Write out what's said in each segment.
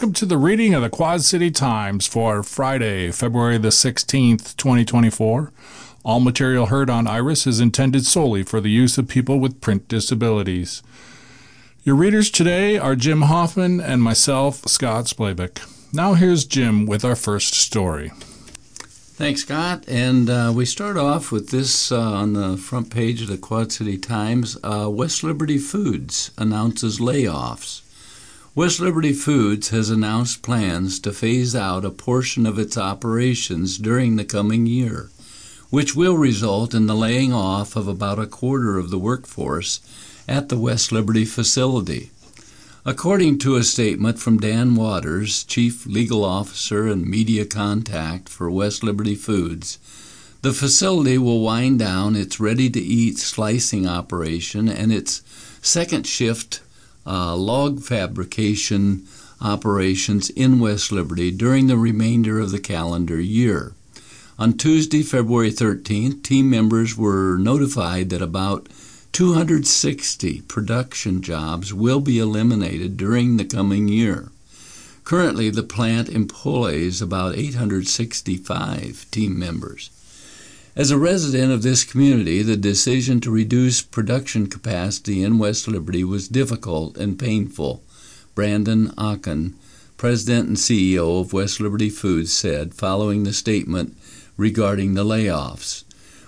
Welcome to the reading of the Quad City Times for Friday, February the 16th, 2024. All material heard on Iris is intended solely for the use of people with print disabilities. Your readers today are Jim Hoffman and myself, Scott Splavik. Now here's Jim with our first story. Thanks, Scott. And uh, we start off with this uh, on the front page of the Quad City Times. Uh, West Liberty Foods announces layoffs. West Liberty Foods has announced plans to phase out a portion of its operations during the coming year, which will result in the laying off of about a quarter of the workforce at the West Liberty facility. According to a statement from Dan Waters, Chief Legal Officer and Media Contact for West Liberty Foods, the facility will wind down its ready to eat slicing operation and its second shift uh, log fabrication operations in West Liberty during the remainder of the calendar year. On Tuesday, February 13th, team members were notified that about 260 production jobs will be eliminated during the coming year. Currently, the plant employs about 865 team members. As a resident of this community, the decision to reduce production capacity in West Liberty was difficult and painful. Brandon Achen, President and CEO of West Liberty Foods, said following the statement regarding the layoffs.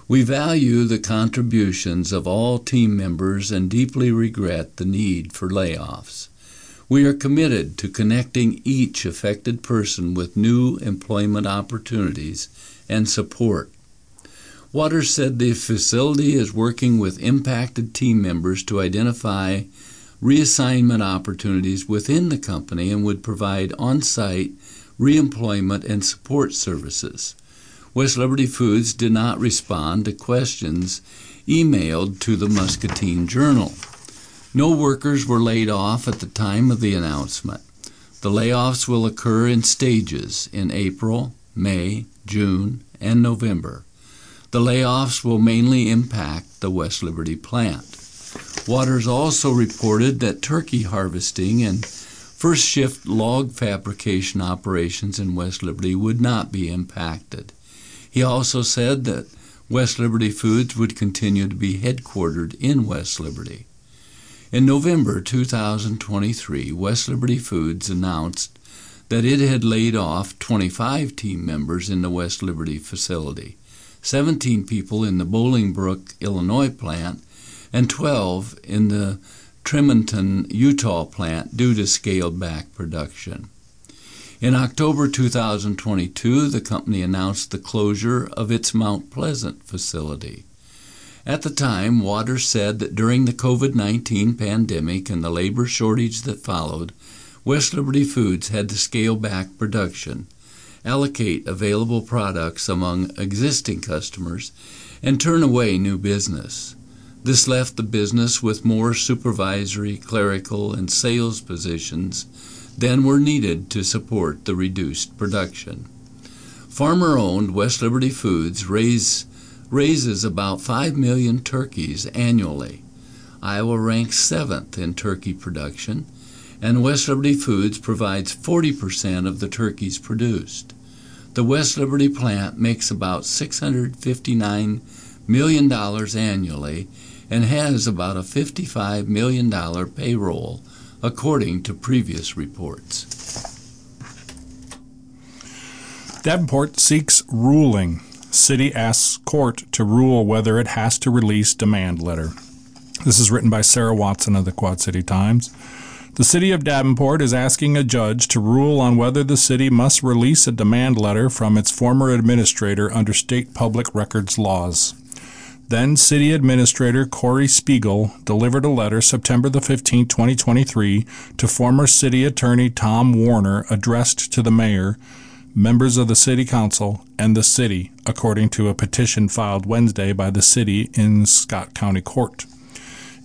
We value the contributions of all team members and deeply regret the need for layoffs. We are committed to connecting each affected person with new employment opportunities and support. Waters said the facility is working with impacted team members to identify reassignment opportunities within the company and would provide on site reemployment and support services. West Liberty Foods did not respond to questions emailed to the Muscatine Journal. No workers were laid off at the time of the announcement. The layoffs will occur in stages in April, May, June, and November. The layoffs will mainly impact the West Liberty plant. Waters also reported that turkey harvesting and first shift log fabrication operations in West Liberty would not be impacted. He also said that West Liberty Foods would continue to be headquartered in West Liberty. In November 2023, West Liberty Foods announced that it had laid off 25 team members in the West Liberty facility. 17 people in the Bolingbrook, Illinois plant, and 12 in the Tremonton, Utah plant due to scaled back production. In October 2022, the company announced the closure of its Mount Pleasant facility. At the time, Waters said that during the COVID 19 pandemic and the labor shortage that followed, West Liberty Foods had to scale back production allocate available products among existing customers, and turn away new business. This left the business with more supervisory, clerical, and sales positions than were needed to support the reduced production. Farmer owned West Liberty Foods raise, raises about 5 million turkeys annually. Iowa ranks seventh in turkey production and West Liberty Foods provides 40% of the turkeys produced. The West Liberty plant makes about $659 million annually and has about a $55 million payroll, according to previous reports. Davenport seeks ruling. City asks court to rule whether it has to release demand letter. This is written by Sarah Watson of the Quad City Times. The city of Davenport is asking a judge to rule on whether the city must release a demand letter from its former administrator under state public records laws. Then City Administrator Corri Spiegel delivered a letter September the 15th, 2023 to former City Attorney Tom Warner addressed to the mayor, members of the City Council, and the city, according to a petition filed Wednesday by the city in Scott County Court.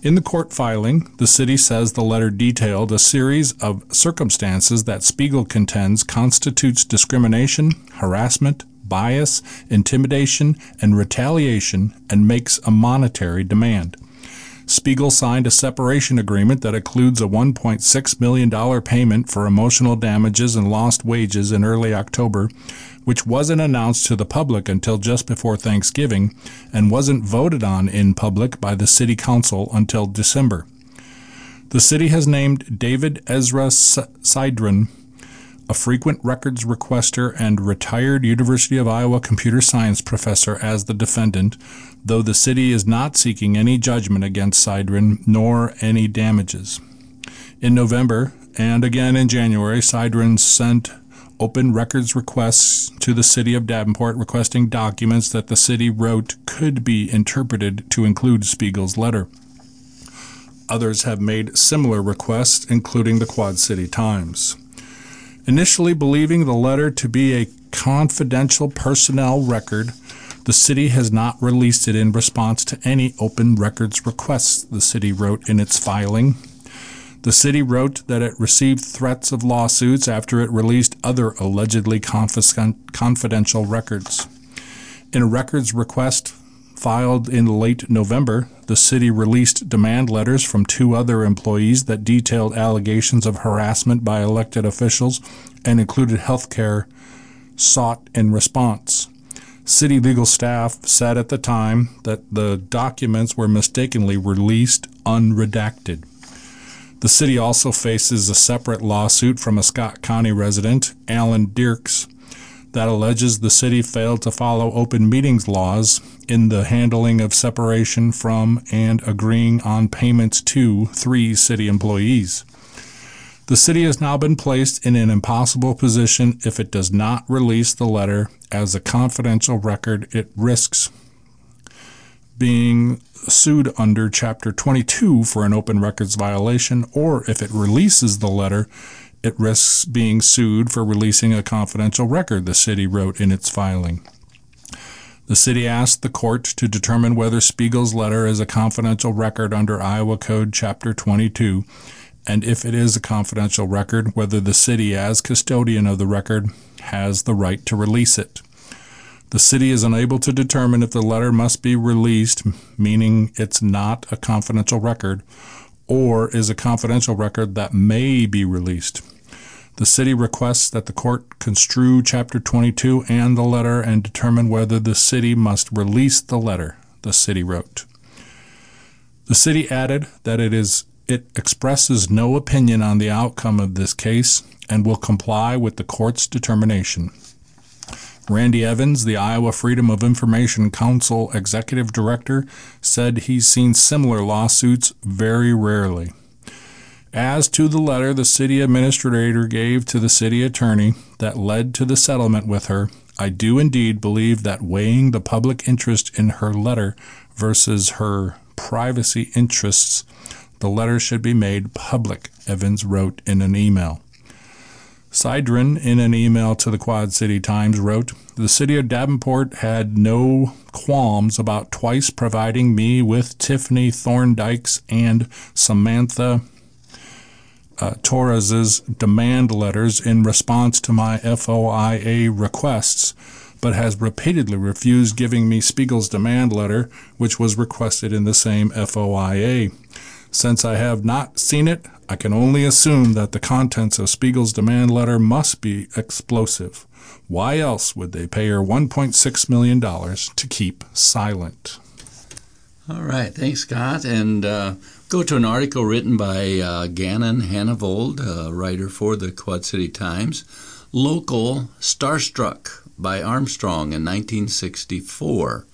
In the court filing, the city says the letter detailed a series of circumstances that Spiegel contends constitutes discrimination, harassment, bias, intimidation, and retaliation and makes a monetary demand. Spiegel signed a separation agreement that includes a $1.6 million payment for emotional damages and lost wages in early October, which wasn't announced to the public until just before Thanksgiving and wasn't voted on in public by the City Council until December. The city has named David Ezra Sidran a frequent records requester and retired University of Iowa computer science professor as the defendant, though the city is not seeking any judgment against Sidran nor any damages. In November and again in January, Sidran sent open records requests to the city of Davenport requesting documents that the city wrote could be interpreted to include Spiegel's letter. Others have made similar requests, including the Quad City Times. Initially believing the letter to be a confidential personnel record, the city has not released it in response to any open records requests, the city wrote in its filing. The city wrote that it received threats of lawsuits after it released other allegedly confidential records. In a records request filed in late November, the city released demand letters from two other employees that detailed allegations of harassment by elected officials and included health care sought in response. City legal staff said at the time that the documents were mistakenly released unredacted. The city also faces a separate lawsuit from a Scott County resident, Alan Dirks, that alleges the city failed to follow open meetings laws in the handling of separation from and agreeing on payments to three city employees. The city has now been placed in an impossible position if it does not release the letter as a confidential record. It risks being sued under Chapter 22 for an open records violation, or if it releases the letter, it risks being sued for releasing a confidential record, the city wrote in its filing. The city asked the court to determine whether Spiegel's letter is a confidential record under Iowa Code Chapter 22, and if it is a confidential record, whether the city, as custodian of the record, has the right to release it. The city is unable to determine if the letter must be released, meaning it's not a confidential record, or is a confidential record that may be released. The city requests that the court construe Chapter 22 and the letter and determine whether the city must release the letter, the city wrote. The city added that it is it expresses no opinion on the outcome of this case and will comply with the court's determination. Randy Evans, the Iowa Freedom of Information Council executive director, said he's seen similar lawsuits very rarely. As to the letter the city administrator gave to the city attorney that led to the settlement with her, I do indeed believe that weighing the public interest in her letter versus her privacy interests, the letter should be made public, Evans wrote in an email. Sidran, in an email to the Quad City Times, wrote The city of Davenport had no qualms about twice providing me with Tiffany Thorndike's and Samantha uh, Torres's demand letters in response to my FOIA requests, but has repeatedly refused giving me Spiegel's demand letter, which was requested in the same FOIA. Since I have not seen it, I can only assume that the contents of Spiegel's demand letter must be explosive. Why else would they pay her $1.6 million to keep silent? All right, thanks, Scott. And uh, go to an article written by uh, Gannon Hanevold, a writer for the Quad City Times, Local Starstruck by Armstrong in 1964.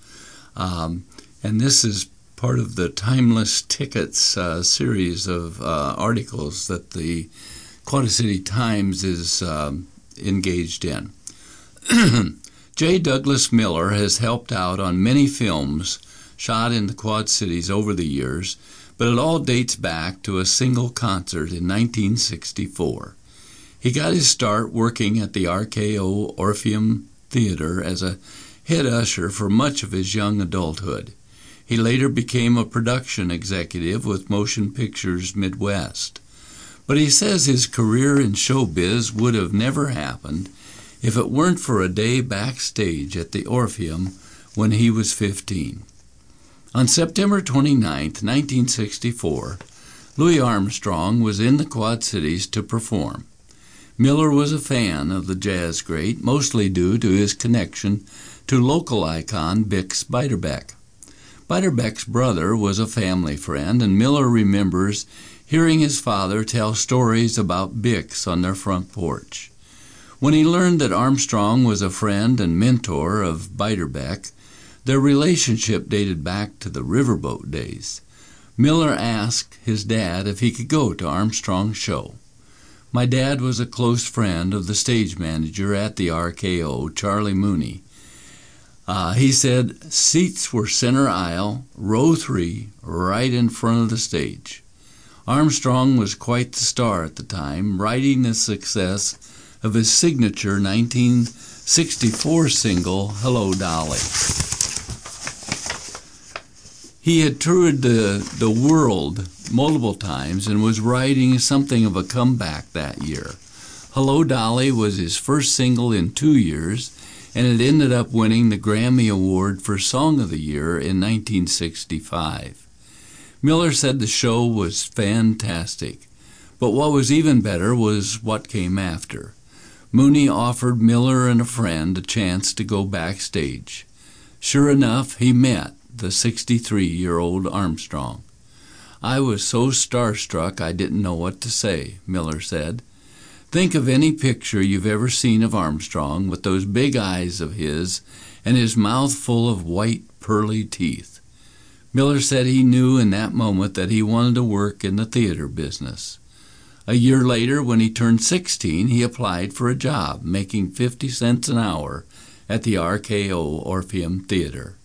Um, and this is part of the Timeless Tickets uh, series of uh, articles that the Quad City Times is um, engaged in. J. Douglas Miller has helped out on many films shot in the Quad Cities over the years, but it all dates back to a single concert in 1964. He got his start working at the RKO Orpheum Theater as a head usher for much of his young adulthood. He later became a production executive with Motion Pictures Midwest. But he says his career in showbiz would have never happened if it weren't for a day backstage at the Orpheum when he was 15. On September 29, 1964, Louis Armstrong was in the Quad Cities to perform. Miller was a fan of the jazz great, mostly due to his connection to local icon Bix Beiderbecke. Beiderbecke's brother was a family friend, and Miller remembers hearing his father tell stories about Bix on their front porch. When he learned that Armstrong was a friend and mentor of Beiderbecke, their relationship dated back to the riverboat days. Miller asked his dad if he could go to Armstrong's show. My dad was a close friend of the stage manager at the RKO, Charlie Mooney. Uh, he said seats were center aisle, row three, right in front of the stage. Armstrong was quite the star at the time, writing the success of his signature 1964 single, Hello Dolly. He had toured the, the world multiple times and was writing something of a comeback that year. Hello Dolly was his first single in two years, and it ended up winning the Grammy Award for Song of the Year in 1965. Miller said the show was fantastic, but what was even better was what came after. Mooney offered Miller and a friend a chance to go backstage. Sure enough, he met the 63 year old Armstrong. I was so starstruck I didn't know what to say, Miller said. Think of any picture you've ever seen of Armstrong with those big eyes of his and his mouth full of white, pearly teeth. Miller said he knew in that moment that he wanted to work in the theater business. A year later, when he turned 16, he applied for a job making 50 cents an hour at the RKO Orpheum Theater.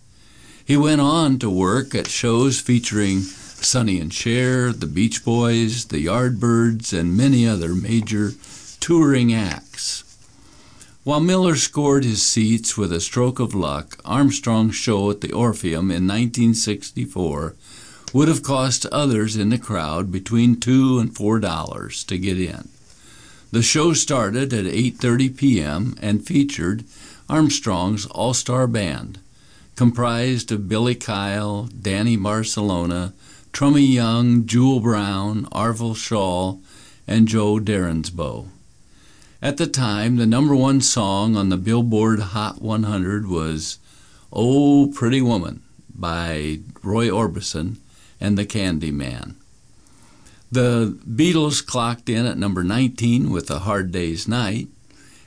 He went on to work at shows featuring Sonny and Cher, the Beach Boys, the Yardbirds, and many other major touring acts. While Miller scored his seats with a stroke of luck, Armstrong's show at the Orpheum in 1964 would have cost others in the crowd between two and four dollars to get in. The show started at 8:30 p.m. and featured Armstrong's all-star band, comprised of Billy Kyle, Danny Barcelona, Trummy Young, Jewel Brown, Arvell Shaw, and Joe Darensbourg. At the time, the number one song on the Billboard Hot 100 was Oh Pretty Woman by Roy Orbison and the Candy Man. The Beatles clocked in at number 19 with A Hard Day's Night,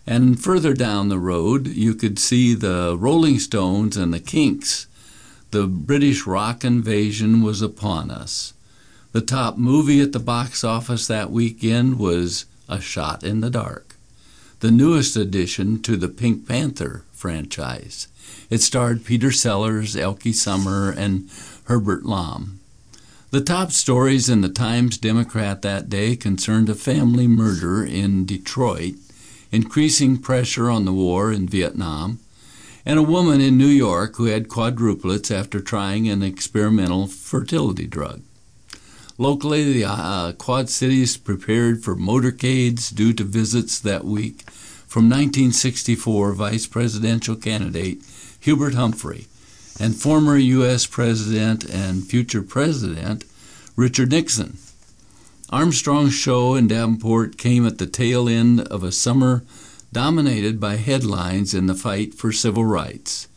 and further down the road, you could see the Rolling Stones and the Kinks. The British rock invasion was upon us. The top movie at the box office that weekend was A Shot in the Dark, the newest addition to the Pink Panther franchise. It starred Peter Sellers, Elke Sommer, and Herbert Lom. The top stories in the Times Democrat that day concerned a family murder in Detroit increasing pressure on the war in Vietnam, and a woman in New York who had quadruplets after trying an experimental fertility drug. Locally, the uh, Quad Cities prepared for motorcades due to visits that week from 1964 vice presidential candidate Hubert Humphrey and former U.S. President and future President Richard Nixon. Armstrong's show in Davenport came at the tail end of a summer dominated by headlines in the fight for civil rights.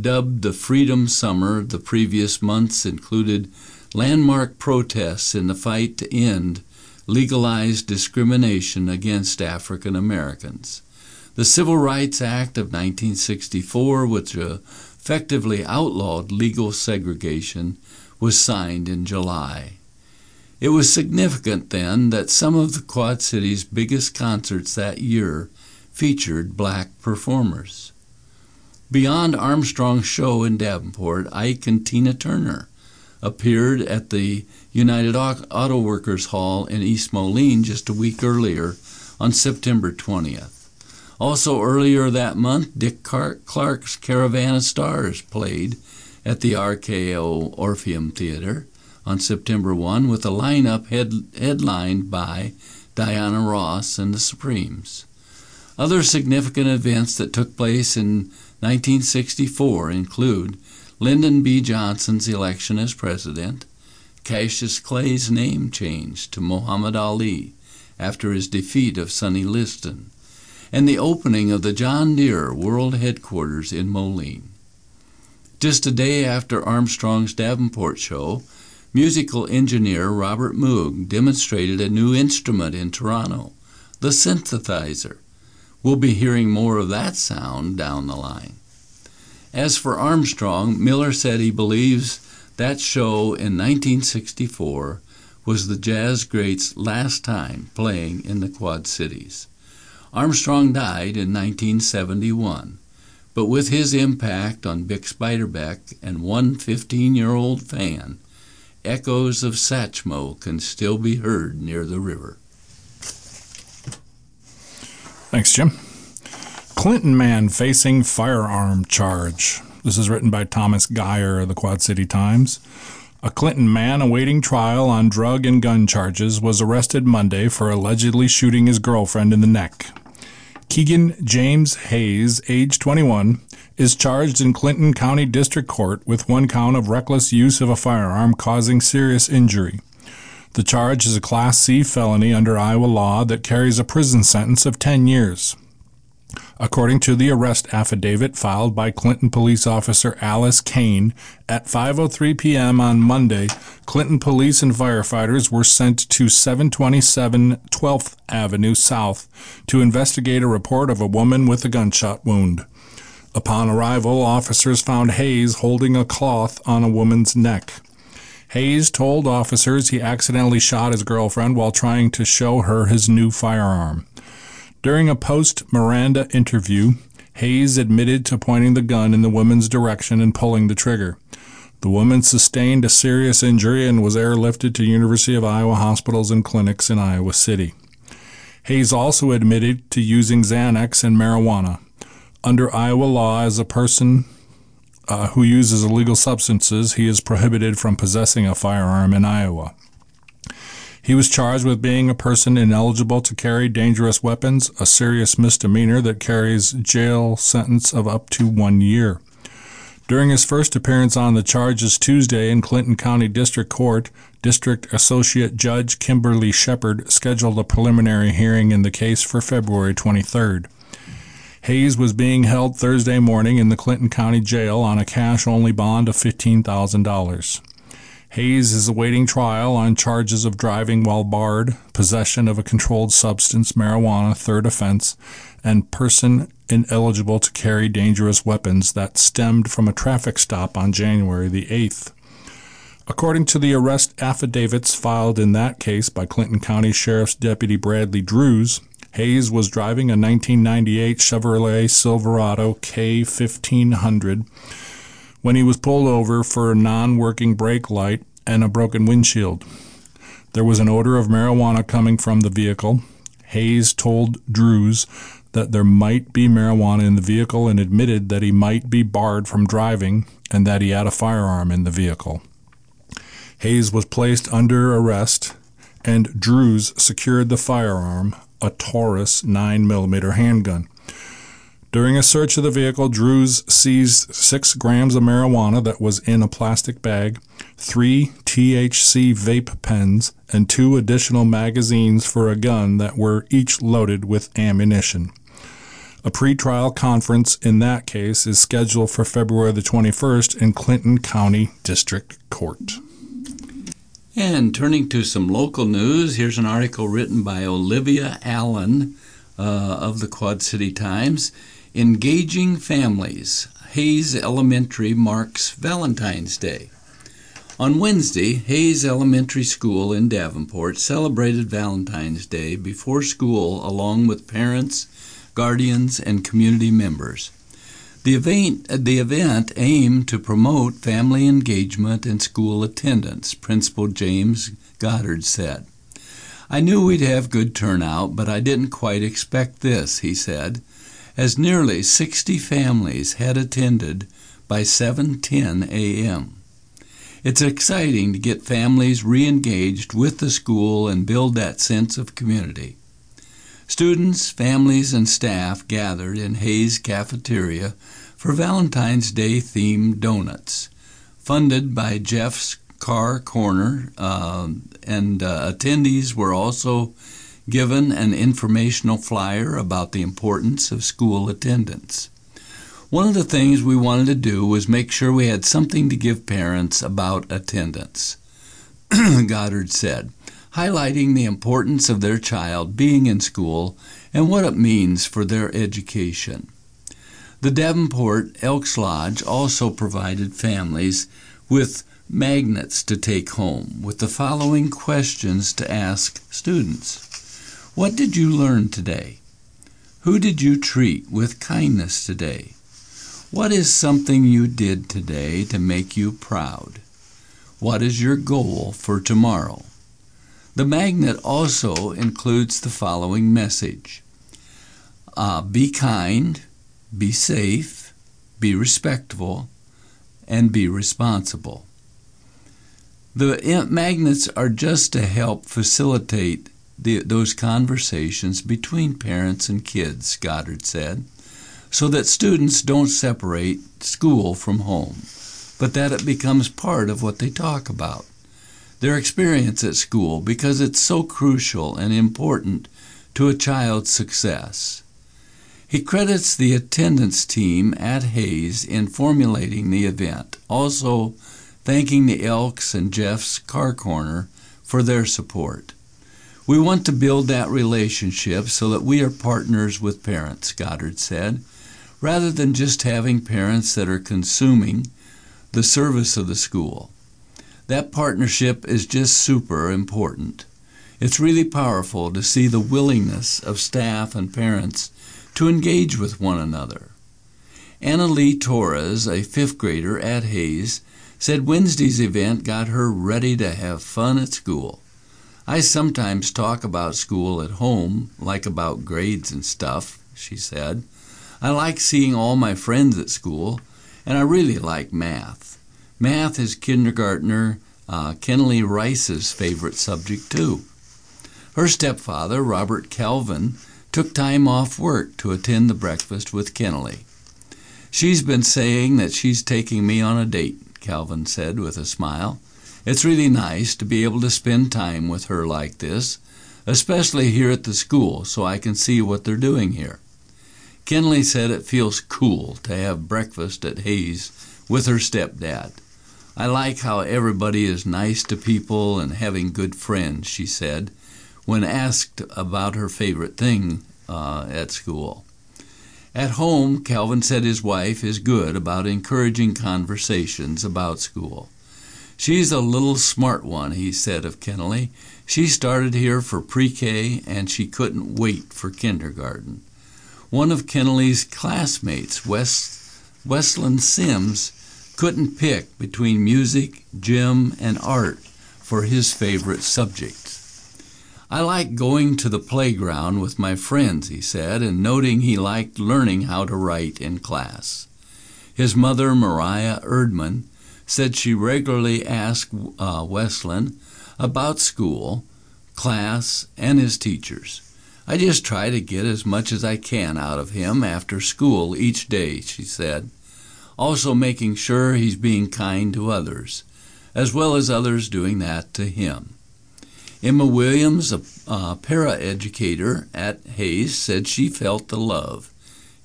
Dubbed the Freedom Summer, the previous months included landmark protests in the fight to end legalized discrimination against African Americans. The Civil Rights Act of 1964, which effectively outlawed legal segregation, was signed in July. It was significant then that some of the Quad Cities' biggest concerts that year featured black performers. Beyond Armstrong's show in Davenport, Ike and Tina Turner appeared at the United Auto Workers Hall in East Moline just a week earlier on September 20th. Also earlier that month, Dick Clark's Caravan of Stars played at the RKO Orpheum Theater on September 1 with a lineup head, headlined by Diana Ross and the Supremes. Other significant events that took place in 1964 include Lyndon B. Johnson's election as president, Cassius Clay's name change to Muhammad Ali after his defeat of Sonny Liston, and the opening of the John Deere World Headquarters in Moline. Just a day after Armstrong's Davenport show, musical engineer Robert Moog demonstrated a new instrument in Toronto, the synthesizer. We'll be hearing more of that sound down the line. As for Armstrong, Miller said he believes that show in 1964 was the jazz great's last time playing in the Quad Cities. Armstrong died in 1971, but with his impact on Bix Beiderbecke and one 15 year old fan, echoes of Satchmo can still be heard near the river. Thanks, Jim. Clinton man facing firearm charge. This is written by Thomas Geyer of the Quad City Times. A Clinton man awaiting trial on drug and gun charges was arrested Monday for allegedly shooting his girlfriend in the neck. Keegan James Hayes, age 21, is charged in Clinton County District Court with one count of reckless use of a firearm causing serious injury. The charge is a Class C felony under Iowa law that carries a prison sentence of 10 years. According to the arrest affidavit filed by Clinton police officer Alice Kane, at 5:03 p.m. on Monday, Clinton police and firefighters were sent to 727 12th Avenue South to investigate a report of a woman with a gunshot wound. Upon arrival, officers found Hayes holding a cloth on a woman's neck. Hayes told officers he accidentally shot his girlfriend while trying to show her his new firearm. During a post Miranda interview, Hayes admitted to pointing the gun in the woman's direction and pulling the trigger. The woman sustained a serious injury and was airlifted to University of Iowa hospitals and clinics in Iowa City. Hayes also admitted to using Xanax and marijuana. Under Iowa law, as a person uh, who uses illegal substances, he is prohibited from possessing a firearm in Iowa. He was charged with being a person ineligible to carry dangerous weapons, a serious misdemeanor that carries jail sentence of up to one year. During his first appearance on the charges Tuesday in Clinton County District Court, District Associate Judge Kimberly Shepard scheduled a preliminary hearing in the case for February 23rd. Hayes was being held Thursday morning in the Clinton County Jail on a cash only bond of $15,000. Hayes is awaiting trial on charges of driving while barred, possession of a controlled substance, marijuana, third offense, and person ineligible to carry dangerous weapons that stemmed from a traffic stop on January the 8th. According to the arrest affidavits filed in that case by Clinton County Sheriff's Deputy Bradley Drews, Hayes was driving a 1998 Chevrolet Silverado K1500 when he was pulled over for a non working brake light and a broken windshield. There was an odor of marijuana coming from the vehicle. Hayes told Drews that there might be marijuana in the vehicle and admitted that he might be barred from driving and that he had a firearm in the vehicle. Hayes was placed under arrest and Drews secured the firearm, a Taurus 9mm handgun. During a search of the vehicle, Drews seized six grams of marijuana that was in a plastic bag, three THC vape pens, and two additional magazines for a gun that were each loaded with ammunition. A pretrial conference in that case is scheduled for February the 21st in Clinton County District Court. And turning to some local news, here's an article written by Olivia Allen uh, of the Quad City Times. Engaging Families. Hayes Elementary marks Valentine's Day. On Wednesday, Hayes Elementary School in Davenport celebrated Valentine's Day before school along with parents, guardians, and community members. The event, the event aimed to promote family engagement and school attendance, Principal James Goddard said. I knew we'd have good turnout, but I didn't quite expect this, he said as nearly 60 families had attended by 7:10 a.m. It's exciting to get families re-engaged with the school and build that sense of community. Students, families, and staff gathered in Hayes Cafeteria for Valentine's Day themed donuts, funded by Jeff's Car Corner, uh, and uh, attendees were also given an informational flyer about the importance of school attendance. One of the things we wanted to do was make sure we had something to give parents about attendance. Goddard said, highlighting the importance of their child being in school and what it means for their education. The Davenport Elks Lodge also provided families with magnets to take home with the following questions to ask students What did you learn today? Who did you treat with kindness today? What is something you did today to make you proud? What is your goal for tomorrow? The magnet also includes the following message uh, Be kind, be safe, be respectful, and be responsible. The magnets are just to help facilitate the, those conversations between parents and kids, Goddard said so that students don't separate school from home, but that it becomes part of what they talk about. Their experience at school, because it's so crucial and important to a child's success. He credits the attendance team at Hayes in formulating the event, also thanking the Elks and Jeff's Car Corner for their support. We want to build that relationship so that we are partners with parents, Goddard said rather than just having parents that are consuming the service of the school. That partnership is just super important. It's really powerful to see the willingness of staff and parents to engage with one another. Anna Lee Torres, a fifth grader at Hayes, said Wednesday's event got her ready to have fun at school. I sometimes talk about school at home, like about grades and stuff, she said. I like seeing all my friends at school, and I really like math. Math is kindergartner uh, Kennelly Rice's favorite subject, too. Her stepfather, Robert Calvin, took time off work to attend the breakfast with Kennelly. She's been saying that she's taking me on a date, Calvin said with a smile. It's really nice to be able to spend time with her like this, especially here at the school, so I can see what they're doing here. Kenley said it feels cool to have breakfast at Hayes with her stepdad. I like how everybody is nice to people and having good friends, she said, when asked about her favorite thing uh, at school. At home, Calvin said his wife is good about encouraging conversations about school. She's a little smart one, he said of Kennelly. She started here for pre K and she couldn't wait for kindergarten. One of Kennelly's classmates, West, Westland Sims, couldn't pick between music, gym, and art for his favorite subject. I like going to the playground with my friends, he said, and noting he liked learning how to write in class. His mother, Mariah Erdman, said she regularly asked uh, Westland about school, class, and his teachers. I just try to get as much as I can out of him after school each day, she said, also making sure he's being kind to others, as well as others doing that to him. Emma Williams, a, a para-educator at Hayes, said she felt the love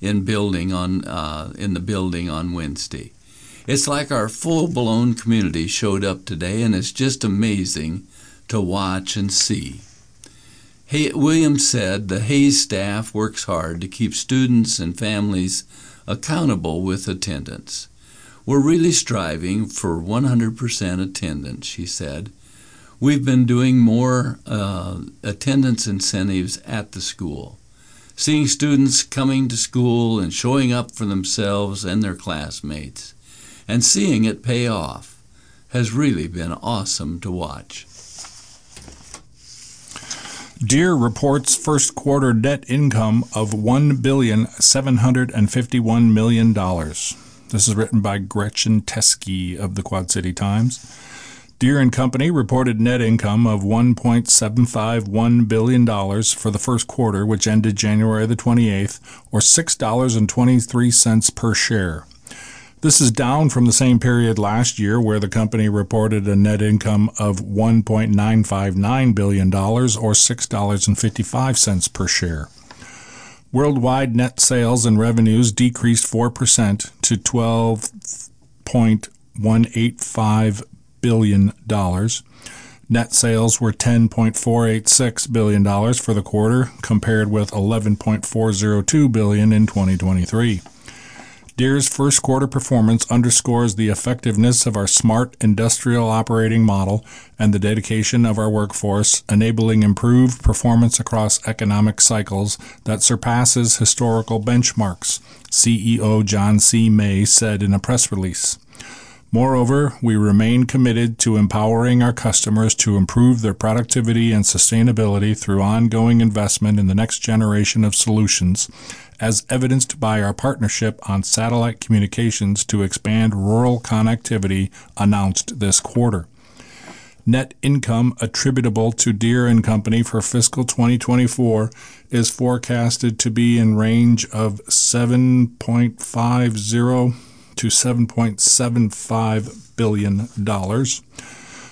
in building on uh, in the building on Wednesday. It's like our full-blown community showed up today, and it's just amazing to watch and see. Hay- Williams said the Hayes staff works hard to keep students and families accountable with attendance. We're really striving for 100% attendance, she said. We've been doing more uh, attendance incentives at the school. Seeing students coming to school and showing up for themselves and their classmates, and seeing it pay off, has really been awesome to watch. Deere reports first quarter net income of $1,751 million. This is written by Gretchen Teske of the Quad City Times. Deere & Company reported net income of $1.751 billion for the first quarter, which ended January the 28th, or $6.23 per share. This is down from the same period last year, where the company reported a net income of $1.959 billion, or $6.55 per share. Worldwide net sales and revenues decreased 4% to $12.185 billion. Net sales were $10.486 billion for the quarter, compared with 11.402 billion in 2023. Deere's first quarter performance underscores the effectiveness of our smart industrial operating model and the dedication of our workforce, enabling improved performance across economic cycles that surpasses historical benchmarks, CEO John C. May said in a press release. Moreover, we remain committed to empowering our customers to improve their productivity and sustainability through ongoing investment in the next generation of solutions, as evidenced by our partnership on satellite communications to expand rural connectivity announced this quarter. Net income attributable to Deere & Company for fiscal 2024 is forecasted to be in range of 7.50 to $7.75 billion.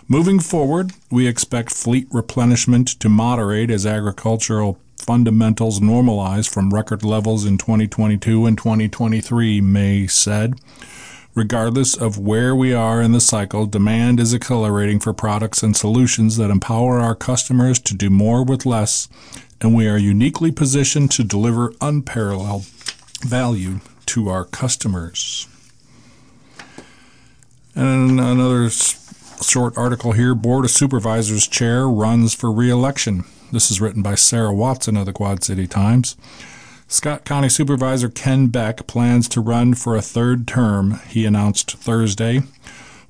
Moving forward, we expect fleet replenishment to moderate as agricultural fundamentals normalize from record levels in 2022 and 2023, May said. Regardless of where we are in the cycle, demand is accelerating for products and solutions that empower our customers to do more with less, and we are uniquely positioned to deliver unparalleled value to our customers. And another short article here Board of Supervisors Chair runs for re election. This is written by Sarah Watson of the Quad City Times. Scott County Supervisor Ken Beck plans to run for a third term, he announced Thursday.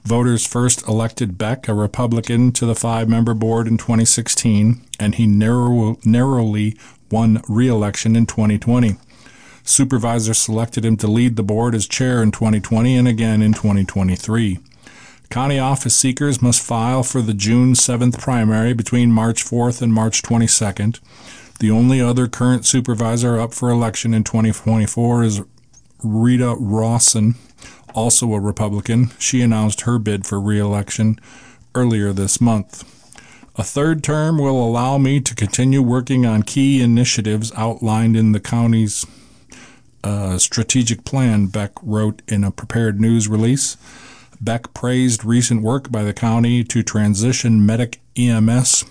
Voters first elected Beck, a Republican, to the five member board in 2016, and he narrow, narrowly won re election in 2020. Supervisors selected him to lead the board as chair in 2020 and again in 2023. County office seekers must file for the June 7th primary between March 4th and March 22nd. The only other current supervisor up for election in 2024 is Rita Rawson, also a Republican. She announced her bid for reelection earlier this month. A third term will allow me to continue working on key initiatives outlined in the county's uh, strategic plan, Beck wrote in a prepared news release. Beck praised recent work by the county to transition Medic EMS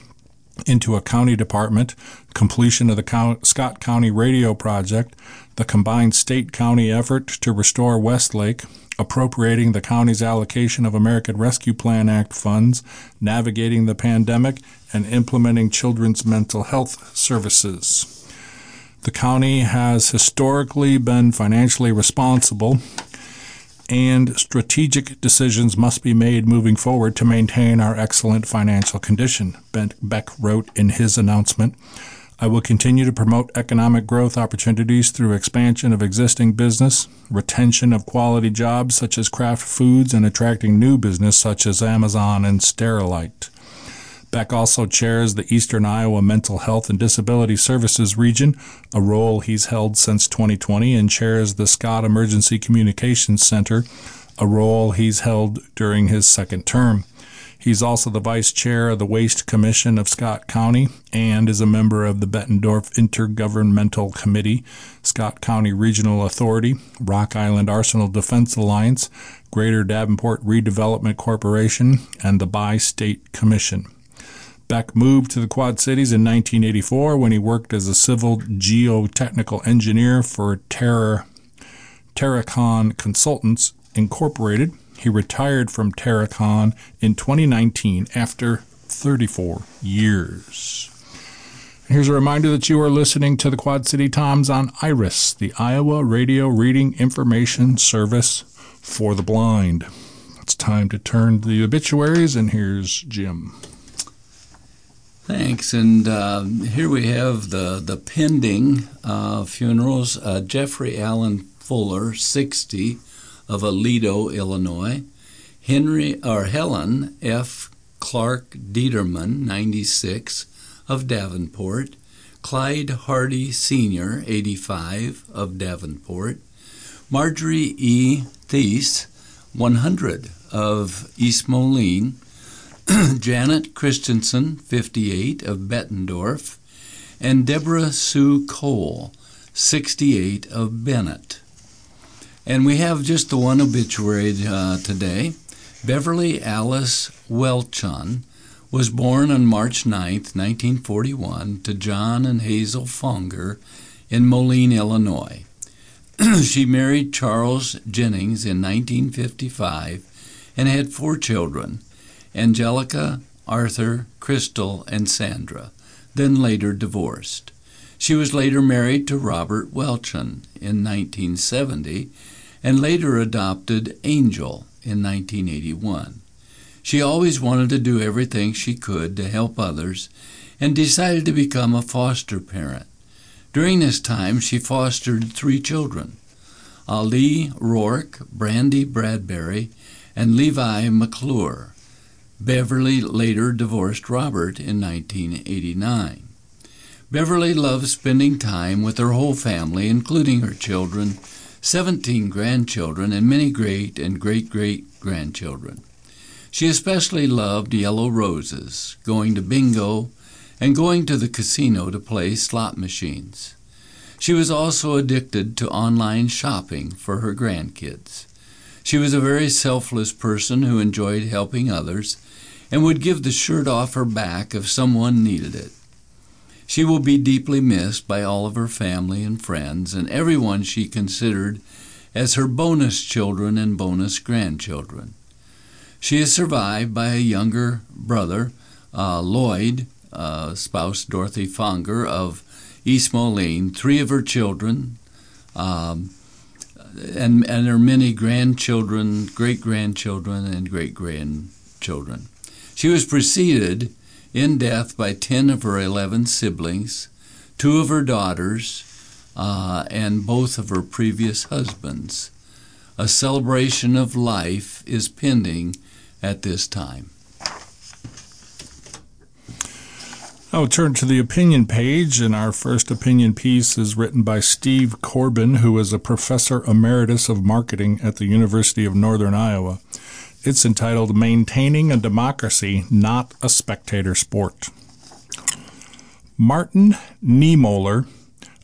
into a county department, completion of the Scott County Radio Project, the combined state county effort to restore Westlake, appropriating the county's allocation of American Rescue Plan Act funds, navigating the pandemic, and implementing children's mental health services. The county has historically been financially responsible, and strategic decisions must be made moving forward to maintain our excellent financial condition, Beck wrote in his announcement. I will continue to promote economic growth opportunities through expansion of existing business, retention of quality jobs such as Kraft Foods, and attracting new business such as Amazon and Sterilite. Beck also chairs the Eastern Iowa Mental Health and Disability Services region, a role he's held since 2020, and chairs the Scott Emergency Communications Center, a role he's held during his second term. He's also the vice chair of the Waste Commission of Scott County and is a member of the Bettendorf Intergovernmental Committee, Scott County Regional Authority, Rock Island Arsenal Defense Alliance, Greater Davenport Redevelopment Corporation, and the Bi State Commission. Beck moved to the Quad Cities in 1984 when he worked as a civil geotechnical engineer for Terra, Terracon Consultants Incorporated. He retired from Terracon in 2019 after 34 years. Here's a reminder that you are listening to the Quad City Times on IRIS, the Iowa Radio Reading Information Service for the Blind. It's time to turn to the obituaries, and here's Jim. Thanks. And uh, here we have the, the pending uh, funerals. Uh, Jeffrey Allen Fuller, 60, of Aledo, Illinois. Henry or Helen F. Clark Dieterman, 96, of Davenport, Clyde Hardy Sr., 85, of Davenport, Marjorie E. Thies, 100, of East Moline, Janet Christensen, 58, of Bettendorf, and Deborah Sue Cole, 68, of Bennett. And we have just the one obituary uh, today. Beverly Alice Welchon was born on March 9, 1941, to John and Hazel Fonger in Moline, Illinois. she married Charles Jennings in 1955 and had four children Angelica, Arthur, Crystal, and Sandra, then later divorced. She was later married to Robert Welchon in 1970 and later adopted Angel in 1981. She always wanted to do everything she could to help others and decided to become a foster parent. During this time, she fostered three children Ali Rourke, Brandy Bradbury, and Levi McClure. Beverly later divorced Robert in 1989. Beverly loves spending time with her whole family, including her children, 17 grandchildren, and many great and great great grandchildren. She especially loved yellow roses, going to bingo, and going to the casino to play slot machines. She was also addicted to online shopping for her grandkids. She was a very selfless person who enjoyed helping others and would give the shirt off her back if someone needed it. She will be deeply missed by all of her family and friends and everyone she considered as her bonus children and bonus grandchildren. She is survived by a younger brother, uh, Lloyd, uh, spouse Dorothy Fonger of East Moline, three of her children, um, and, and her many grandchildren, great grandchildren, and great grandchildren. She was preceded in death by 10 of her 11 siblings, two of her daughters, uh, and both of her previous husbands. A celebration of life is pending at this time. I'll turn to the opinion page, and our first opinion piece is written by Steve Corbin, who is a professor emeritus of marketing at the University of Northern Iowa. It's entitled Maintaining a Democracy, Not a Spectator Sport. Martin Niemöller,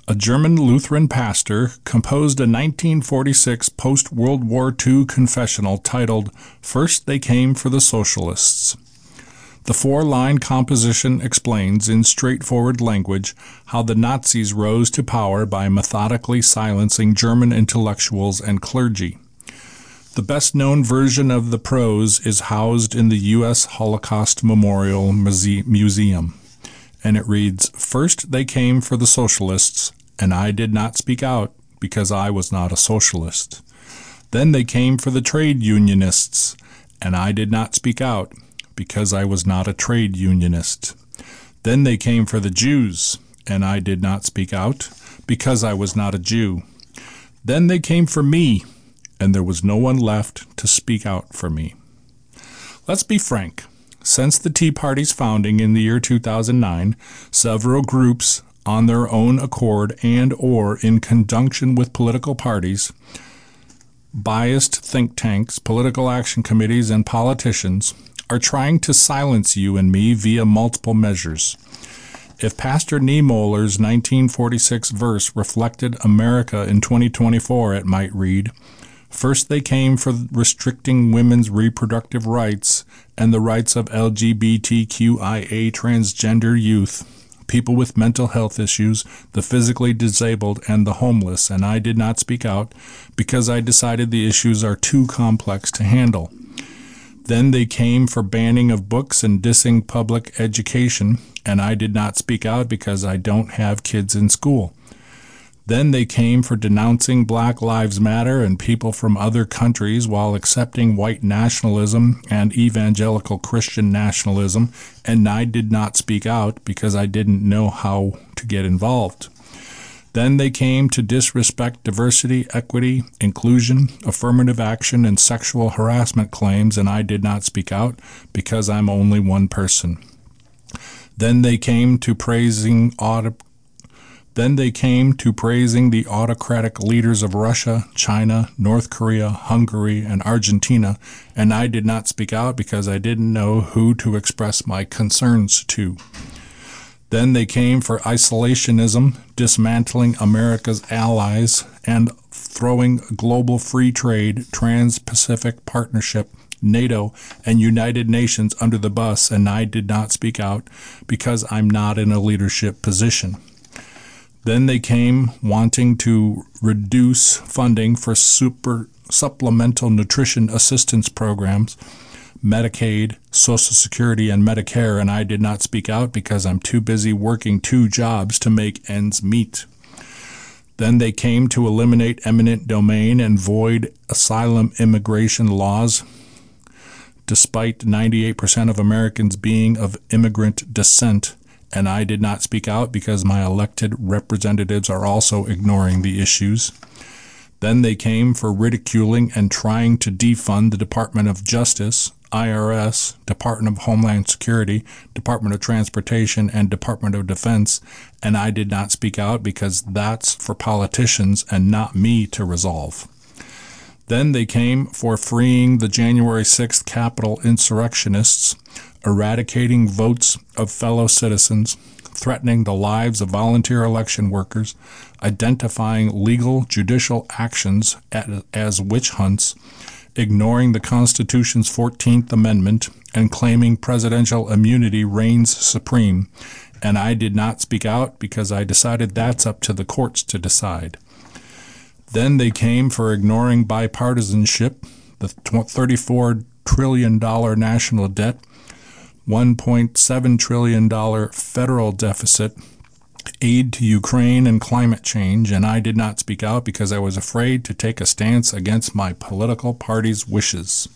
a German Lutheran pastor, composed a 1946 post World War II confessional titled First They Came for the Socialists. The four line composition explains in straightforward language how the Nazis rose to power by methodically silencing German intellectuals and clergy. The best known version of the prose is housed in the U.S. Holocaust Memorial Museum, and it reads First they came for the socialists, and I did not speak out because I was not a socialist. Then they came for the trade unionists, and I did not speak out because I was not a trade unionist. Then they came for the Jews, and I did not speak out because I was not a Jew. Then they came for me, and there was no one left to speak out for me. Let's be frank. Since the Tea Party's founding in the year 2009, several groups on their own accord and or in conjunction with political parties, biased think tanks, political action committees and politicians are trying to silence you and me via multiple measures. If Pastor Niemöller's 1946 verse reflected America in 2024, it might read, First they came for restricting women's reproductive rights and the rights of LGBTQIA transgender youth, people with mental health issues, the physically disabled, and the homeless, and I did not speak out because I decided the issues are too complex to handle. Then they came for banning of books and dissing public education, and I did not speak out because I don't have kids in school. Then they came for denouncing Black Lives Matter and people from other countries while accepting white nationalism and evangelical Christian nationalism, and I did not speak out because I didn't know how to get involved. Then they came to disrespect diversity, equity, inclusion, affirmative action, and sexual harassment claims, and I did not speak out because I'm only one person. Then they came to praising auto- then they came to praising the autocratic leaders of Russia, China, North Korea, Hungary, and Argentina, and I did not speak out because I didn't know who to express my concerns to. Then they came for isolationism, dismantling America's allies, and throwing global free trade, Trans Pacific Partnership, NATO, and United Nations under the bus, and I did not speak out because I'm not in a leadership position. Then they came wanting to reduce funding for super supplemental nutrition assistance programs, Medicaid, Social Security, and Medicare, and I did not speak out because I'm too busy working two jobs to make ends meet. Then they came to eliminate eminent domain and void asylum immigration laws, despite 98% of Americans being of immigrant descent and I did not speak out because my elected representatives are also ignoring the issues. Then they came for ridiculing and trying to defund the Department of Justice, IRS, Department of Homeland Security, Department of Transportation, and Department of Defense, and I did not speak out because that's for politicians and not me to resolve. Then they came for freeing the January 6th Capitol insurrectionists, eradicating votes of fellow citizens, threatening the lives of volunteer election workers, identifying legal judicial actions as witch hunts, ignoring the Constitution's 14th Amendment, and claiming presidential immunity reigns supreme. And I did not speak out because I decided that's up to the courts to decide. Then they came for ignoring bipartisanship, the $34 trillion national debt, $1.7 trillion federal deficit, aid to Ukraine and climate change, and I did not speak out because I was afraid to take a stance against my political party's wishes.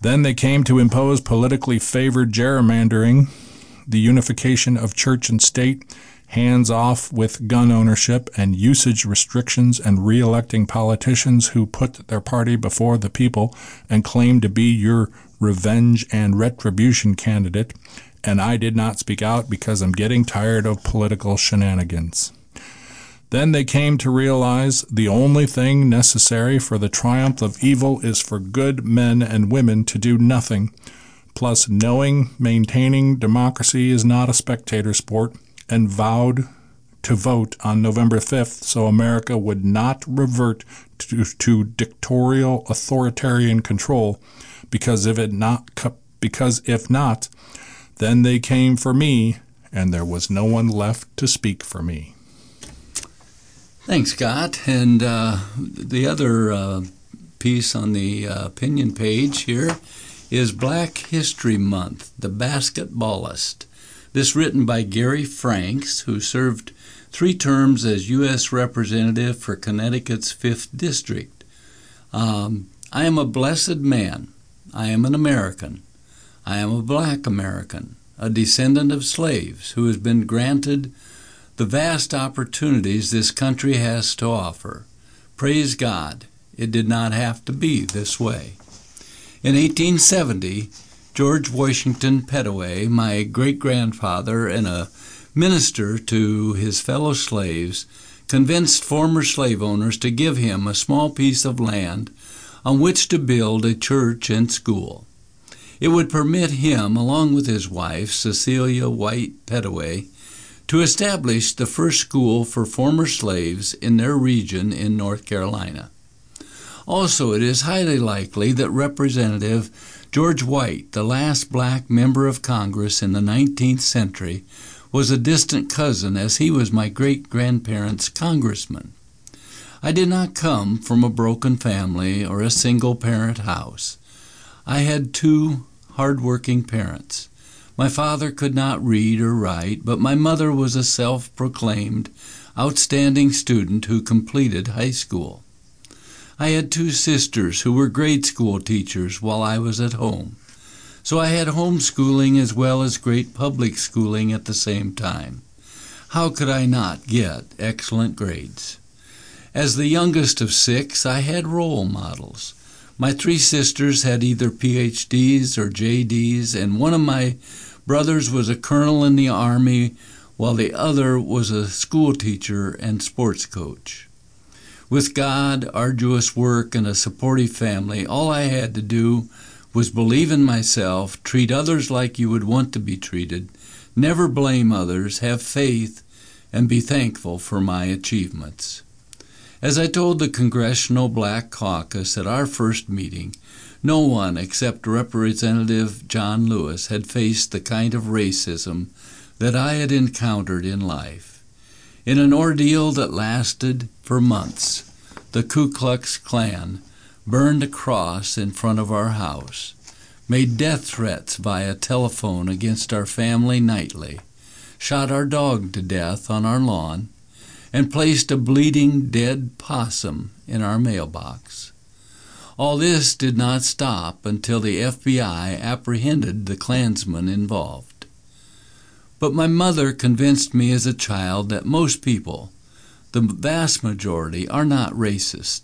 Then they came to impose politically favored gerrymandering, the unification of church and state, hands off with gun ownership and usage restrictions, and re electing politicians who put their party before the people and claim to be your revenge and retribution candidate, and I did not speak out because I'm getting tired of political shenanigans. Then they came to realize the only thing necessary for the triumph of evil is for good men and women to do nothing, plus knowing maintaining democracy is not a spectator sport, and vowed to vote on November 5th so America would not revert to, to dictatorial authoritarian control because if it not because if not, then they came for me, and there was no one left to speak for me. Thanks, Scott. And uh, the other uh, piece on the uh, opinion page here is Black History Month, the basketballist. This written by Gary Franks, who served three terms as U.S. Representative for Connecticut's 5th District. Um, I am a blessed man I am an American. I am a black American, a descendant of slaves who has been granted the vast opportunities this country has to offer. Praise God, it did not have to be this way. In 1870, George Washington Pettaway, my great grandfather and a minister to his fellow slaves, convinced former slave owners to give him a small piece of land on which to build a church and school. It would permit him, along with his wife, Cecilia White Pettaway, to establish the first school for former slaves in their region in North Carolina. Also, it is highly likely that Representative George White, the last black member of Congress in the 19th century, was a distant cousin as he was my great grandparents' congressman. I did not come from a broken family or a single parent house. I had two hard-working parents. My father could not read or write, but my mother was a self proclaimed outstanding student who completed high school. I had two sisters who were grade school teachers while I was at home, so I had homeschooling as well as great public schooling at the same time. how could I not get excellent grades? As the youngest of six, I had role models. My three sisters had either PhDs or JDs, and one of my brothers was a colonel in the Army, while the other was a school teacher and sports coach. With God, arduous work, and a supportive family, all I had to do was believe in myself, treat others like you would want to be treated, never blame others, have faith, and be thankful for my achievements. As I told the Congressional Black Caucus at our first meeting, no one except Representative John Lewis had faced the kind of racism that I had encountered in life. In an ordeal that lasted for months, the Ku Klux Klan burned a cross in front of our house, made death threats via telephone against our family nightly, shot our dog to death on our lawn, and placed a bleeding dead possum in our mailbox. All this did not stop until the FBI apprehended the Klansmen involved. But my mother convinced me as a child that most people, the vast majority, are not racist.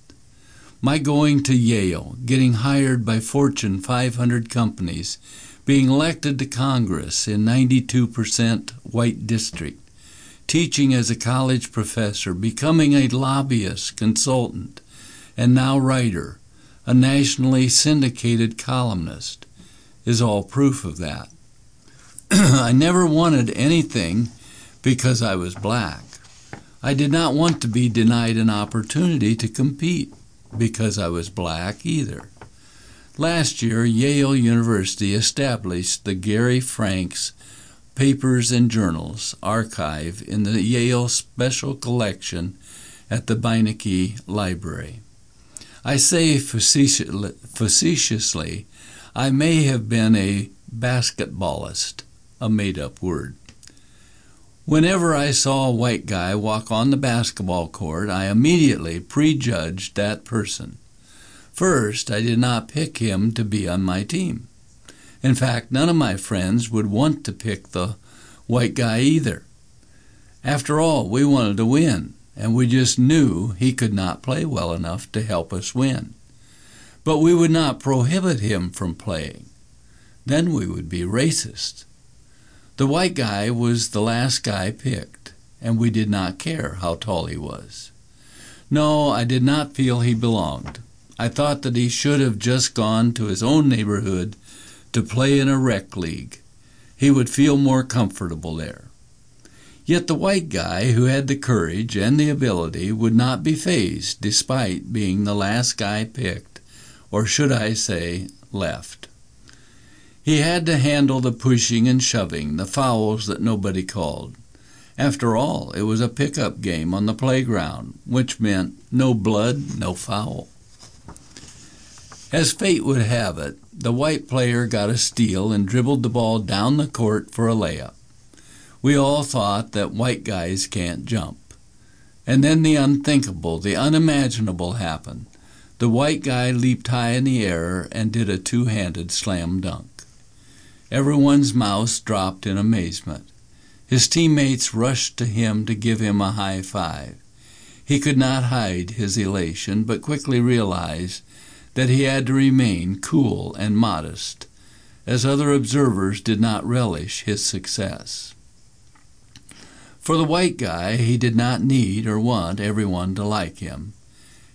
My going to Yale, getting hired by Fortune 500 companies, being elected to Congress in 92% white district, teaching as a college professor, becoming a lobbyist, consultant, and now writer, a nationally syndicated columnist, is all proof of that. I never wanted anything because I was black. I did not want to be denied an opportunity to compete because I was black either. Last year, Yale University established the Gary Franks Papers and Journals archive in the Yale Special Collection at the Beinecke Library. I say facetiously, I may have been a basketballist, a made up word. Whenever I saw a white guy walk on the basketball court, I immediately prejudged that person. First, I did not pick him to be on my team. In fact, none of my friends would want to pick the white guy either. After all, we wanted to win, and we just knew he could not play well enough to help us win. But we would not prohibit him from playing. Then we would be racist. The white guy was the last guy picked, and we did not care how tall he was. No, I did not feel he belonged. I thought that he should have just gone to his own neighborhood to play in a rec league. He would feel more comfortable there. Yet the white guy who had the courage and the ability would not be fazed despite being the last guy picked, or should I say, left. He had to handle the pushing and shoving, the fouls that nobody called. After all, it was a pickup game on the playground, which meant no blood, no foul. As fate would have it, the white player got a steal and dribbled the ball down the court for a layup. We all thought that white guys can't jump. And then the unthinkable, the unimaginable happened. The white guy leaped high in the air and did a two handed slam dunk. Everyone's mouths dropped in amazement. His teammates rushed to him to give him a high five. He could not hide his elation, but quickly realized that he had to remain cool and modest, as other observers did not relish his success. For the white guy, he did not need or want everyone to like him.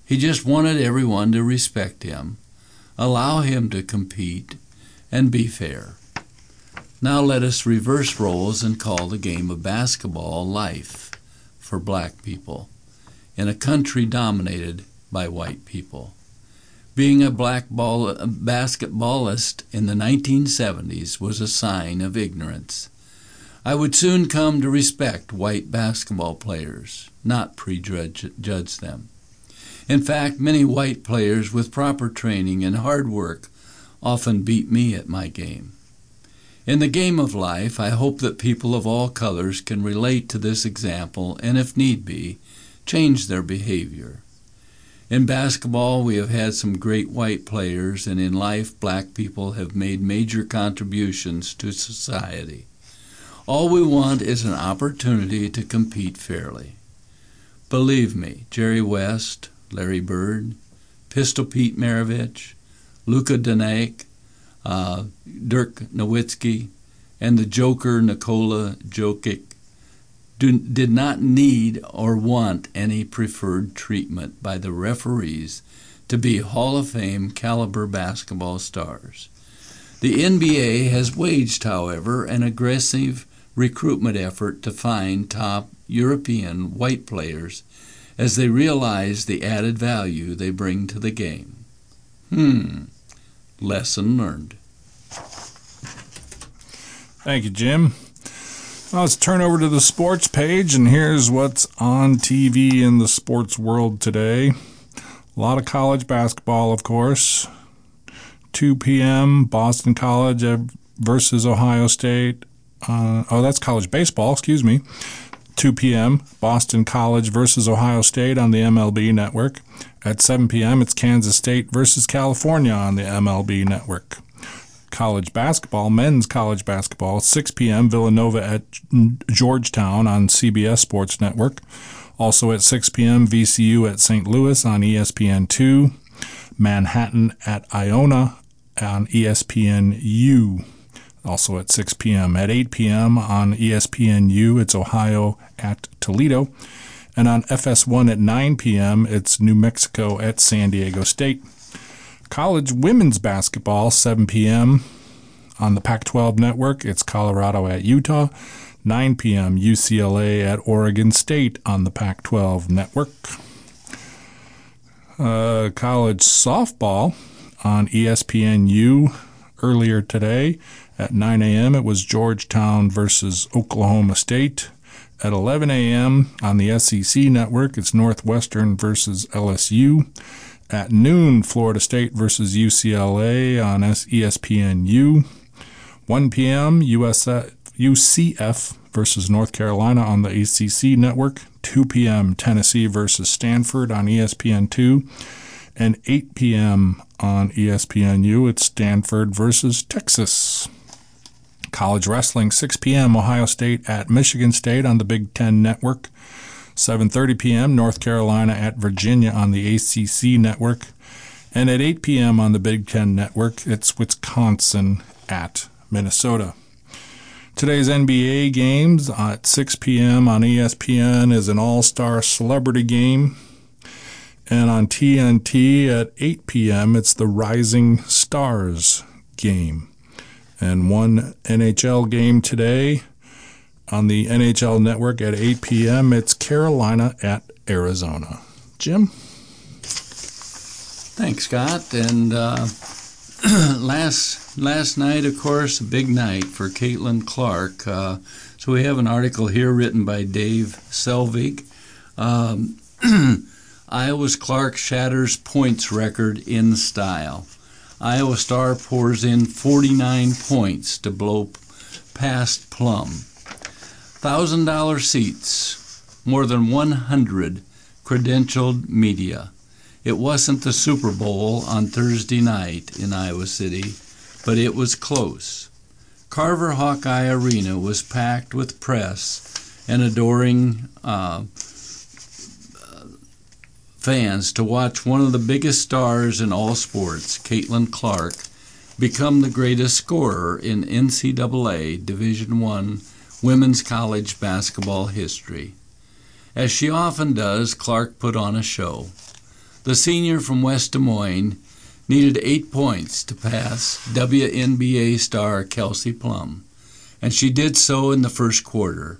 He just wanted everyone to respect him, allow him to compete, and be fair. Now let us reverse roles and call the game of basketball life for black people in a country dominated by white people. Being a black ball, basketballist in the 1970s was a sign of ignorance. I would soon come to respect white basketball players, not prejudge them. In fact, many white players with proper training and hard work often beat me at my game. In the game of life, I hope that people of all colors can relate to this example and, if need be, change their behavior. In basketball, we have had some great white players, and in life, black people have made major contributions to society. All we want is an opportunity to compete fairly. Believe me, Jerry West, Larry Bird, Pistol Pete Maravich, Luka Danek, uh, Dirk Nowitzki, and the Joker Nikola Jokic do, did not need or want any preferred treatment by the referees to be Hall of Fame caliber basketball stars. The NBA has waged, however, an aggressive recruitment effort to find top European white players as they realize the added value they bring to the game. Hmm. Lesson learned. Thank you, Jim. Well, let's turn over to the sports page, and here's what's on TV in the sports world today. A lot of college basketball, of course. 2 p.m., Boston College versus Ohio State. Uh, oh, that's college baseball, excuse me. 2 p.m., Boston College versus Ohio State on the MLB network. At 7 p.m., it's Kansas State versus California on the MLB network college basketball, men's college basketball, 6 p.m. Villanova at Georgetown on CBS Sports Network. Also at 6 p.m. VCU at St. Louis on ESPN2. Manhattan at Iona on ESPNU. Also at 6 p.m. At 8 p.m. on ESPNU, it's Ohio at Toledo. And on FS1 at 9 p.m., it's New Mexico at San Diego State. College women's basketball, 7 p.m. on the Pac 12 network. It's Colorado at Utah. 9 p.m. UCLA at Oregon State on the Pac 12 network. Uh, college softball on ESPNU earlier today at 9 a.m. It was Georgetown versus Oklahoma State. At 11 a.m. on the SEC network, it's Northwestern versus LSU. At noon, Florida State versus UCLA on ESPNU. 1 p.m., USF, UCF versus North Carolina on the ACC network. 2 p.m., Tennessee versus Stanford on ESPN2. And 8 p.m. on ESPNU, it's Stanford versus Texas. College wrestling, 6 p.m., Ohio State at Michigan State on the Big Ten network. 7:30 p.m. North Carolina at Virginia on the ACC network, and at 8 p.m. on the Big 10 network, it's Wisconsin at Minnesota. Today's NBA games at 6 p.m. on ESPN is an All-Star Celebrity Game. And on TNT at 8 p.m., it's the Rising Stars game. And one NHL game today on the NHL network at 8 p.m. It's Carolina at Arizona. Jim? Thanks, Scott. And uh, last last night, of course, a big night for Caitlin Clark. Uh, so we have an article here written by Dave Selvig. Um, Iowa's Clark shatters points record in style. Iowa Star pours in 49 points to blow past Plum. $1,000 seats, more than 100 credentialed media. It wasn't the Super Bowl on Thursday night in Iowa City, but it was close. Carver Hawkeye Arena was packed with press and adoring uh, fans to watch one of the biggest stars in all sports, Caitlin Clark, become the greatest scorer in NCAA Division I women's college basketball history. As she often does, Clark put on a show. The senior from West Des Moines needed eight points to pass WNBA star Kelsey Plum, and she did so in the first quarter,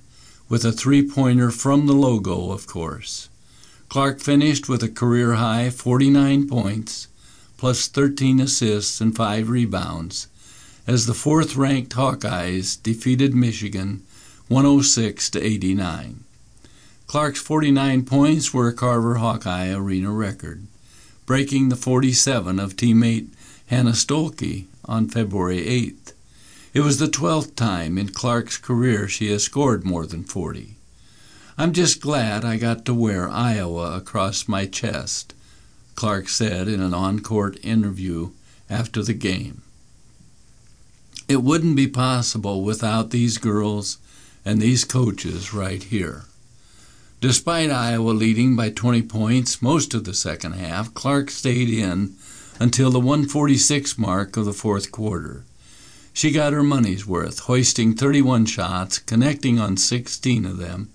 with a three pointer from the logo, of course. Clark finished with a career high 49 points, plus 13 assists and 5 rebounds, as the fourth ranked Hawkeyes defeated Michigan 106 to 89. Clark's 49 points were a Carver Hawkeye Arena record, breaking the 47 of teammate Hannah Stuelke on February 8th. It was the 12th time in Clark's career she has scored more than 40. I'm just glad I got to wear Iowa across my chest, Clark said in an on court interview after the game. It wouldn't be possible without these girls and these coaches right here. Despite Iowa leading by 20 points most of the second half, Clark stayed in until the 146 mark of the fourth quarter. She got her money's worth, hoisting 31 shots, connecting on 16 of them,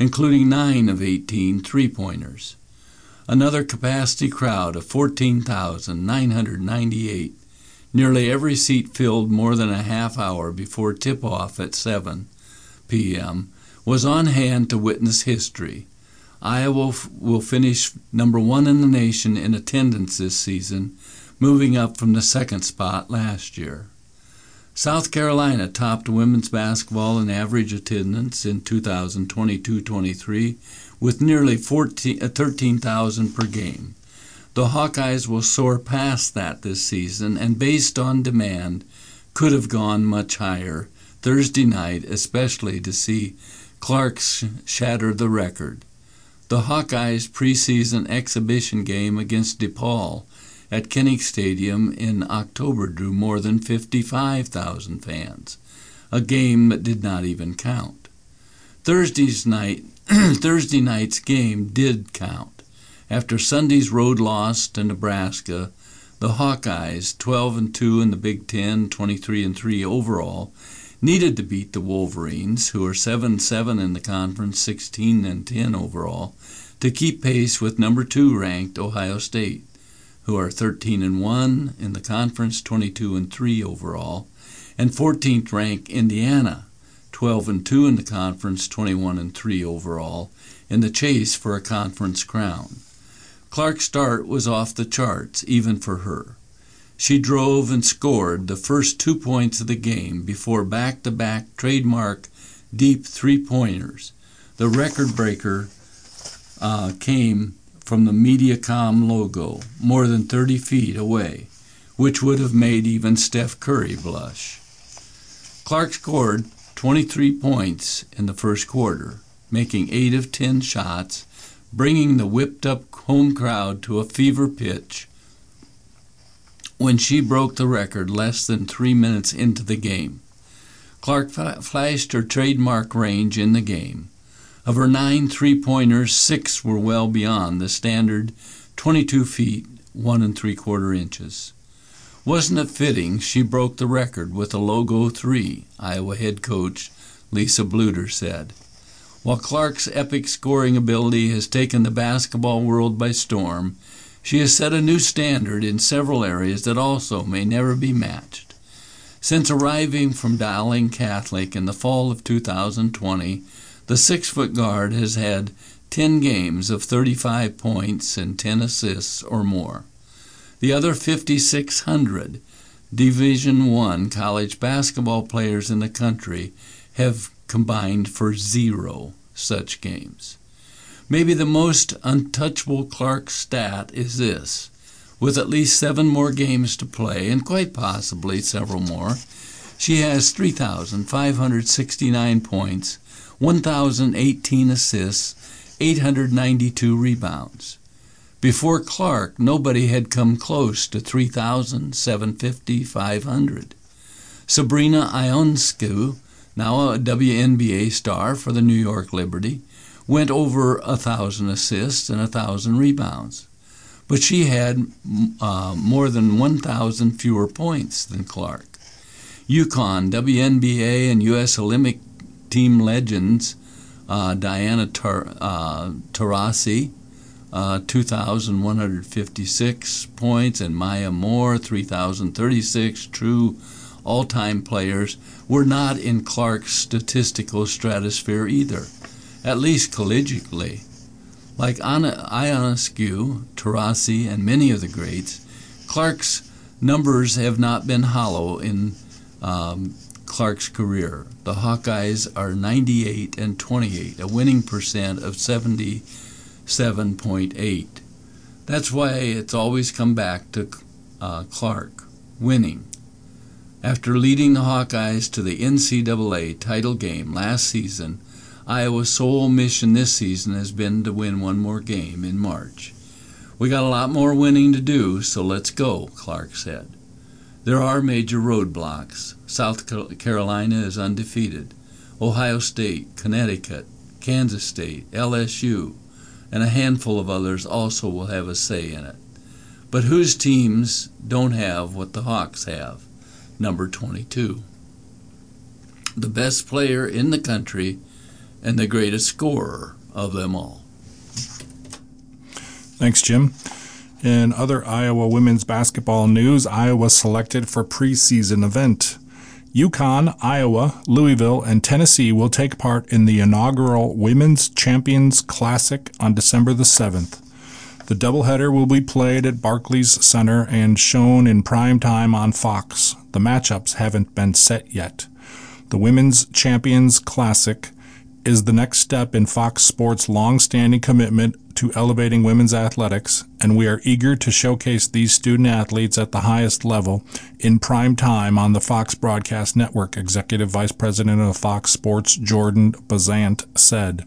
including 9 of 18 three pointers. Another capacity crowd of 14,998. Nearly every seat filled more than a half hour before tip off at 7 p.m. was on hand to witness history. Iowa will finish number one in the nation in attendance this season, moving up from the second spot last year. South Carolina topped women's basketball in average attendance in 2022-23 with nearly 13,000 uh, per game. The Hawkeyes will soar past that this season and based on demand could have gone much higher Thursday night, especially to see Clark's shatter the record. The Hawkeyes preseason exhibition game against DePaul at Kinnick Stadium in October drew more than 55,000 fans, a game that did not even count. Thursday's night, Thursday night's game did count. After Sunday's road loss to Nebraska, the Hawkeyes, 12 and 2 in the Big 10, 23 and 3 overall, needed to beat the Wolverines, who are 7 7 in the conference, 16 and 10 overall, to keep pace with number 2 ranked Ohio State who are 13 and 1 in the conference, 22 and 3 overall, and 14th ranked Indiana, 12 and 2 in the conference, 21 and 3 overall, in the chase for a conference crown. Clark's start was off the charts, even for her. She drove and scored the first two points of the game before back to back trademark deep three pointers. The record breaker uh, came from the Mediacom logo more than 30 feet away, which would have made even Steph Curry blush. Clark scored 23 points in the first quarter, making 8 of 10 shots, bringing the whipped up home crowd to a fever pitch when she broke the record less than three minutes into the game. Clark flashed her trademark range in the game, of her nine three pointers, six were well beyond the standard 22 feet, one and three quarter inches. Wasn't it fitting she broke the record with a logo three, Iowa head coach Lisa Bluder said. While Clark's epic scoring ability has taken the basketball world by storm, she has set a new standard in several areas that also may never be matched. Since arriving from Dowling Catholic in the fall of 2020, the six foot guard has had 10 games of 35 points and 10 assists or more. The other 5,600 Division One college basketball players in the country have combined for zero such games. Maybe the most untouchable Clark stat is this. With at least seven more games to play, and quite possibly several more, she has 3,569 points 1,018 assists, 892 rebounds. Before Clark, nobody had come close to 3,750, 500. Sabrina Ionescu, now a WNBA star for the New York Liberty, went over a thousand assists and a thousand rebounds. But she had uh, more than 1,000 fewer points than Clark. UConn, WNBA, and U.S. Olympic team legends uh, Diana uh, Taurasi, uh, 2,156 points, and Maya Moore, 3,036 true all time players, were not in Clark's statistical stratosphere either, at least collegiately. Like Ionescu, Taurasi, and many of the greats, Clark's numbers have not been hollow in um, Clark's career. The Hawkeyes are 98 and 28, a winning percent of 77.8. That's why it's always come back to uh, Clark winning. After leading the Hawkeyes to the NCAA title game last season, Iowa's sole mission this season has been to win one more game in March. We got a lot more winning to do, so let's go, Clark said. There are major roadblocks. South Carolina is undefeated. Ohio State, Connecticut, Kansas State, LSU, and a handful of others also will have a say in it. But whose teams don't have what the Hawks have? Number 22. The best player in the country and the greatest scorer of them all. Thanks, Jim. In other Iowa women's basketball news, Iowa selected for preseason event. UConn, Iowa, Louisville, and Tennessee will take part in the inaugural Women's Champions Classic on December the 7th. The doubleheader will be played at Barclays Center and shown in prime time on Fox. The matchups haven't been set yet. The Women's Champions Classic is the next step in Fox Sports' long-standing commitment to elevating women's athletics, and we are eager to showcase these student athletes at the highest level in prime time on the Fox Broadcast Network, Executive Vice President of Fox Sports Jordan Bazant said.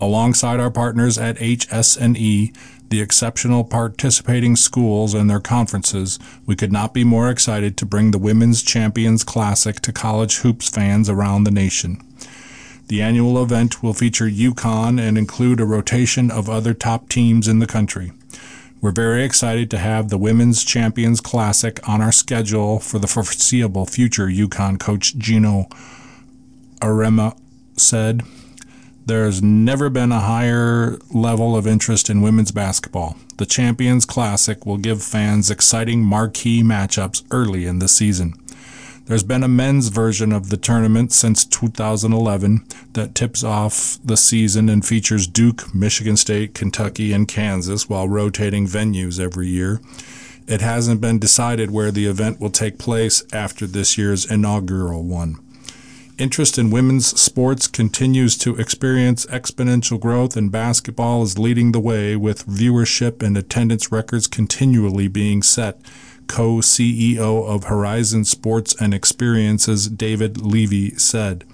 Alongside our partners at HSNE, the exceptional participating schools and their conferences, we could not be more excited to bring the Women's Champions Classic to college hoops fans around the nation. The annual event will feature UConn and include a rotation of other top teams in the country. We're very excited to have the Women's Champions Classic on our schedule for the foreseeable future, UConn coach Geno Auriemma said. There's never been a higher level of interest in women's basketball. The Champions Classic will give fans exciting marquee matchups early in the season. There's been a men's version of the tournament since 2011 that tips off the season and features Duke, Michigan State, Kentucky, and Kansas while rotating venues every year. It hasn't been decided where the event will take place after this year's inaugural one. Interest in women's sports continues to experience exponential growth, and basketball is leading the way with viewership and attendance records continually being set co CEO of Horizon Sports and Experiences, David Levy, said.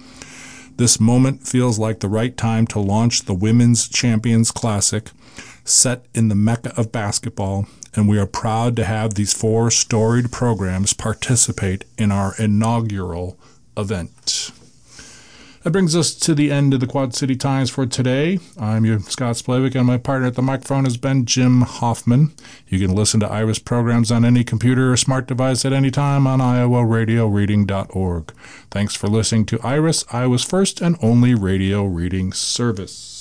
This moment feels like the right time to launch the Women's Champions Classic, set in the mecca of basketball, and we are proud to have these four storied programs participate in our inaugural event. That brings us to the end of the Quad City Times for today. I'm your Scott Splavik, and my partner at the microphone has been Jim Hoffman. You can listen to Iris programs on any computer or smart device at any time on iowaradioreading.org. Thanks for listening to Iris, Iowa's first and only radio reading service.